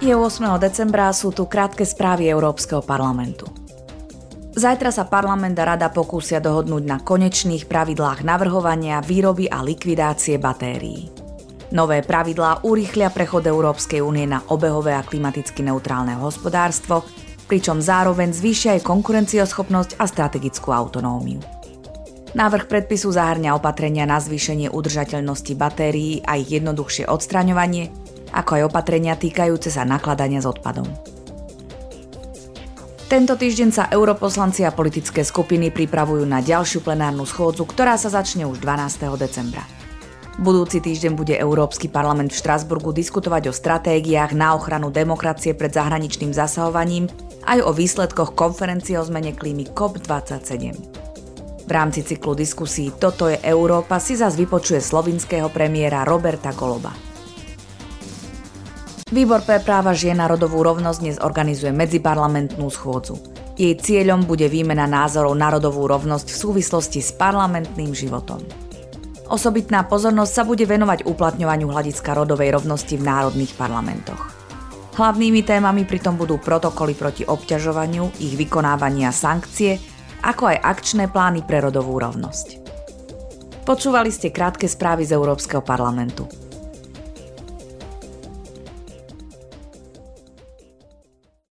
Je 8. decembra sú tu krátke správy Európskeho parlamentu. Zajtra sa parlament a rada pokúsia dohodnúť na konečných pravidlách navrhovania, výroby a likvidácie batérií. Nové pravidlá urýchlia prechod Európskej únie na obehové a klimaticky neutrálne hospodárstvo, pričom zároveň zvýšia aj konkurencioschopnosť a strategickú autonómiu. Návrh predpisu zahrňa opatrenia na zvýšenie udržateľnosti batérií a ich jednoduchšie odstraňovanie, ako aj opatrenia týkajúce sa nakladania s odpadom. Tento týždeň sa europoslanci a politické skupiny pripravujú na ďalšiu plenárnu schôdzu, ktorá sa začne už 12. decembra. Budúci týždeň bude Európsky parlament v Štrasburgu diskutovať o stratégiách na ochranu demokracie pred zahraničným zasahovaním aj o výsledkoch konferencie o zmene klímy COP27. V rámci cyklu diskusí Toto je Európa si zas vypočuje slovinského premiéra Roberta Goloba. Výbor pre práva žien a rodovú rovnosť dnes organizuje medziparlamentnú schôdzu. Jej cieľom bude výmena názorov na rodovú rovnosť v súvislosti s parlamentným životom. Osobitná pozornosť sa bude venovať uplatňovaniu hľadiska rodovej rovnosti v národných parlamentoch. Hlavnými témami pritom budú protokoly proti obťažovaniu, ich vykonávania sankcie, ako aj akčné plány pre rodovú rovnosť. Počúvali ste krátke správy z Európskeho parlamentu.